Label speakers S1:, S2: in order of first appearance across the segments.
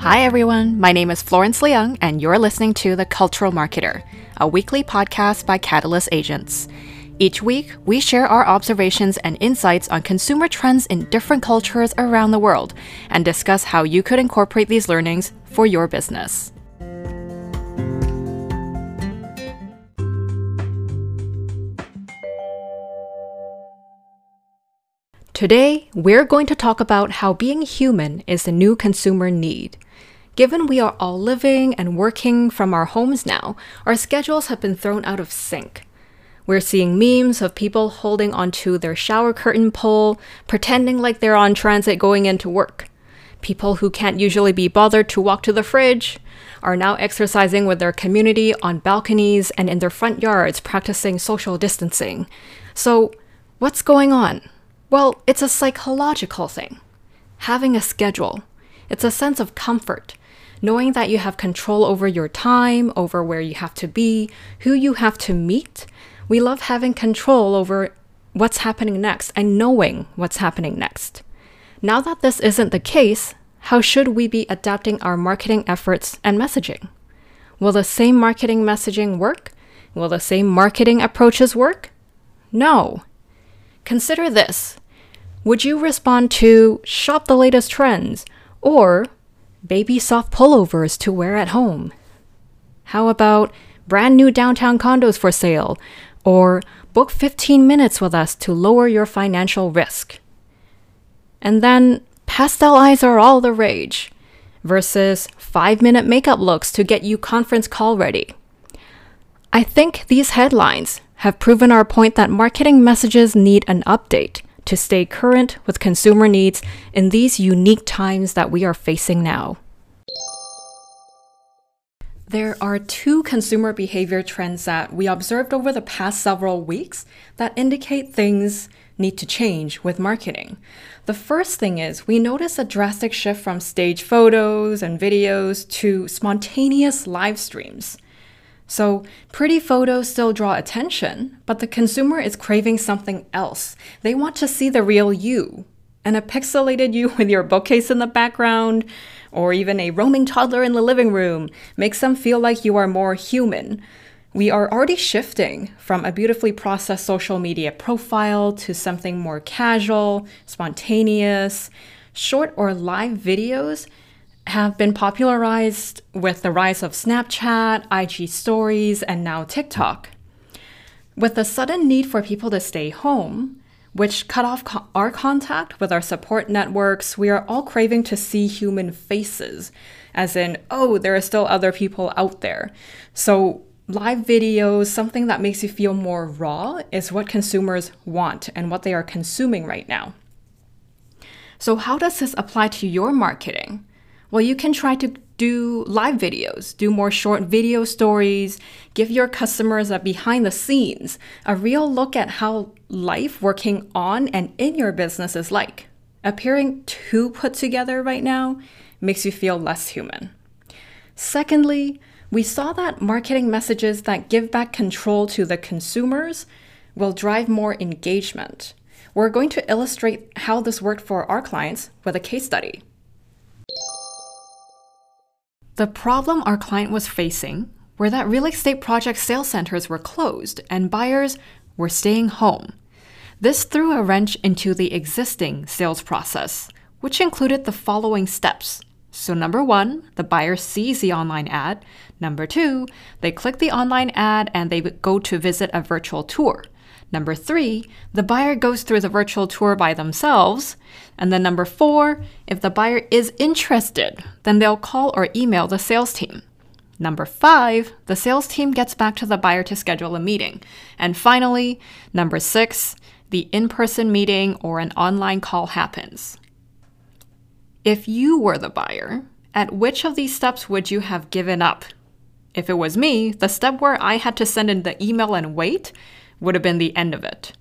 S1: Hi, everyone. My name is Florence Leung, and you're listening to The Cultural Marketer, a weekly podcast by Catalyst Agents. Each week, we share our observations and insights on consumer trends in different cultures around the world and discuss how you could incorporate these learnings for your business. Today, we're going to talk about how being human is the new consumer need. Given we are all living and working from our homes now, our schedules have been thrown out of sync. We're seeing memes of people holding onto their shower curtain pole, pretending like they're on transit going into work. People who can't usually be bothered to walk to the fridge are now exercising with their community on balconies and in their front yards practicing social distancing. So, what's going on? Well, it's a psychological thing. Having a schedule, it's a sense of comfort, knowing that you have control over your time, over where you have to be, who you have to meet. We love having control over what's happening next and knowing what's happening next. Now that this isn't the case, how should we be adapting our marketing efforts and messaging? Will the same marketing messaging work? Will the same marketing approaches work? No. Consider this Would you respond to shop the latest trends or baby soft pullovers to wear at home? How about brand new downtown condos for sale or book 15 minutes with us to lower your financial risk? And then pastel eyes are all the rage versus 5 minute makeup looks to get you conference call ready. I think these headlines have proven our point that marketing messages need an update to stay current with consumer needs in these unique times that we are facing now. There are two consumer behavior trends that we observed over the past several weeks that indicate things need to change with marketing. The first thing is we notice a drastic shift from stage photos and videos to spontaneous live streams. So, pretty photos still draw attention, but the consumer is craving something else. They want to see the real you. And a pixelated you with your bookcase in the background, or even a roaming toddler in the living room, makes them feel like you are more human. We are already shifting from a beautifully processed social media profile to something more casual, spontaneous. Short or live videos have been popularized with the rise of Snapchat, IG stories, and now TikTok. With the sudden need for people to stay home, which cut off co- our contact with our support networks, we are all craving to see human faces, as in, oh, there are still other people out there. So, live videos, something that makes you feel more raw, is what consumers want and what they are consuming right now. So, how does this apply to your marketing? Well, you can try to do live videos, do more short video stories, give your customers a behind the scenes, a real look at how life working on and in your business is like. Appearing too put together right now makes you feel less human. Secondly, we saw that marketing messages that give back control to the consumers will drive more engagement. We're going to illustrate how this worked for our clients with a case study. The problem our client was facing were that real estate project sales centers were closed and buyers were staying home. This threw a wrench into the existing sales process, which included the following steps. So, number one, the buyer sees the online ad. Number two, they click the online ad and they go to visit a virtual tour. Number three, the buyer goes through the virtual tour by themselves. And then number four, if the buyer is interested, then they'll call or email the sales team. Number five, the sales team gets back to the buyer to schedule a meeting. And finally, number six, the in person meeting or an online call happens. If you were the buyer, at which of these steps would you have given up? If it was me, the step where I had to send in the email and wait would have been the end of it.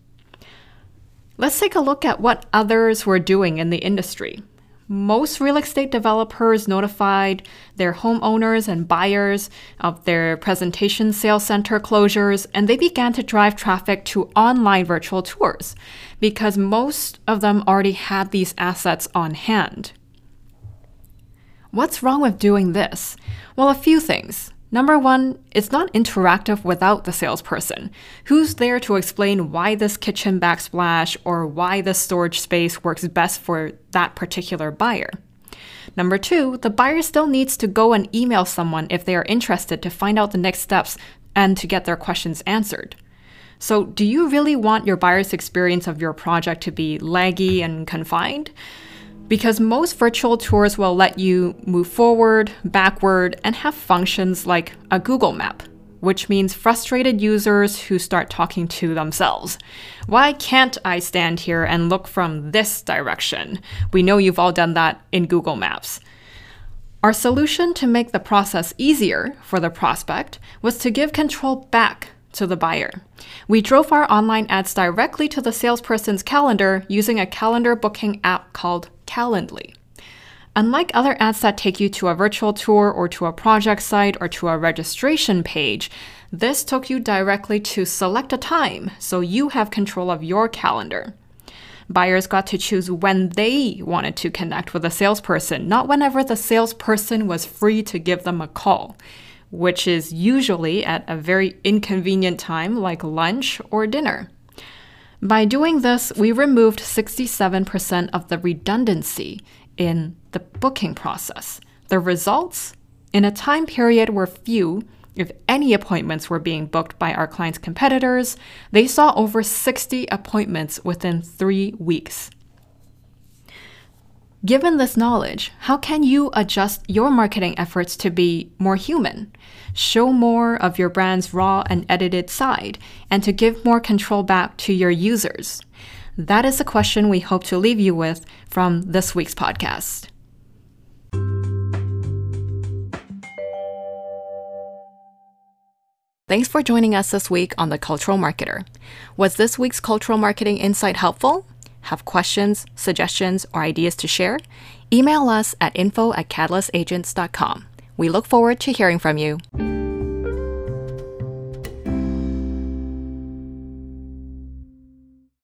S1: Let's take a look at what others were doing in the industry. Most real estate developers notified their homeowners and buyers of their presentation sales center closures, and they began to drive traffic to online virtual tours because most of them already had these assets on hand. What's wrong with doing this? Well, a few things. Number one, it's not interactive without the salesperson. Who's there to explain why this kitchen backsplash or why this storage space works best for that particular buyer? Number two, the buyer still needs to go and email someone if they are interested to find out the next steps and to get their questions answered. So, do you really want your buyer's experience of your project to be laggy and confined? Because most virtual tours will let you move forward, backward, and have functions like a Google map, which means frustrated users who start talking to themselves. Why can't I stand here and look from this direction? We know you've all done that in Google Maps. Our solution to make the process easier for the prospect was to give control back to the buyer. We drove our online ads directly to the salesperson's calendar using a calendar booking app called Calendly. Unlike other ads that take you to a virtual tour or to a project site or to a registration page, this took you directly to select a time so you have control of your calendar. Buyers got to choose when they wanted to connect with a salesperson, not whenever the salesperson was free to give them a call, which is usually at a very inconvenient time like lunch or dinner. By doing this, we removed 67% of the redundancy in the booking process. The results? In a time period where few, if any appointments were being booked by our clients' competitors, they saw over 60 appointments within three weeks. Given this knowledge, how can you adjust your marketing efforts to be more human, show more of your brand's raw and edited side, and to give more control back to your users? That is a question we hope to leave you with from this week's podcast. Thanks for joining us this week on The Cultural Marketer. Was this week's cultural marketing insight helpful? Have questions, suggestions, or ideas to share, email us at info at catalystagents.com. We look forward to hearing from you.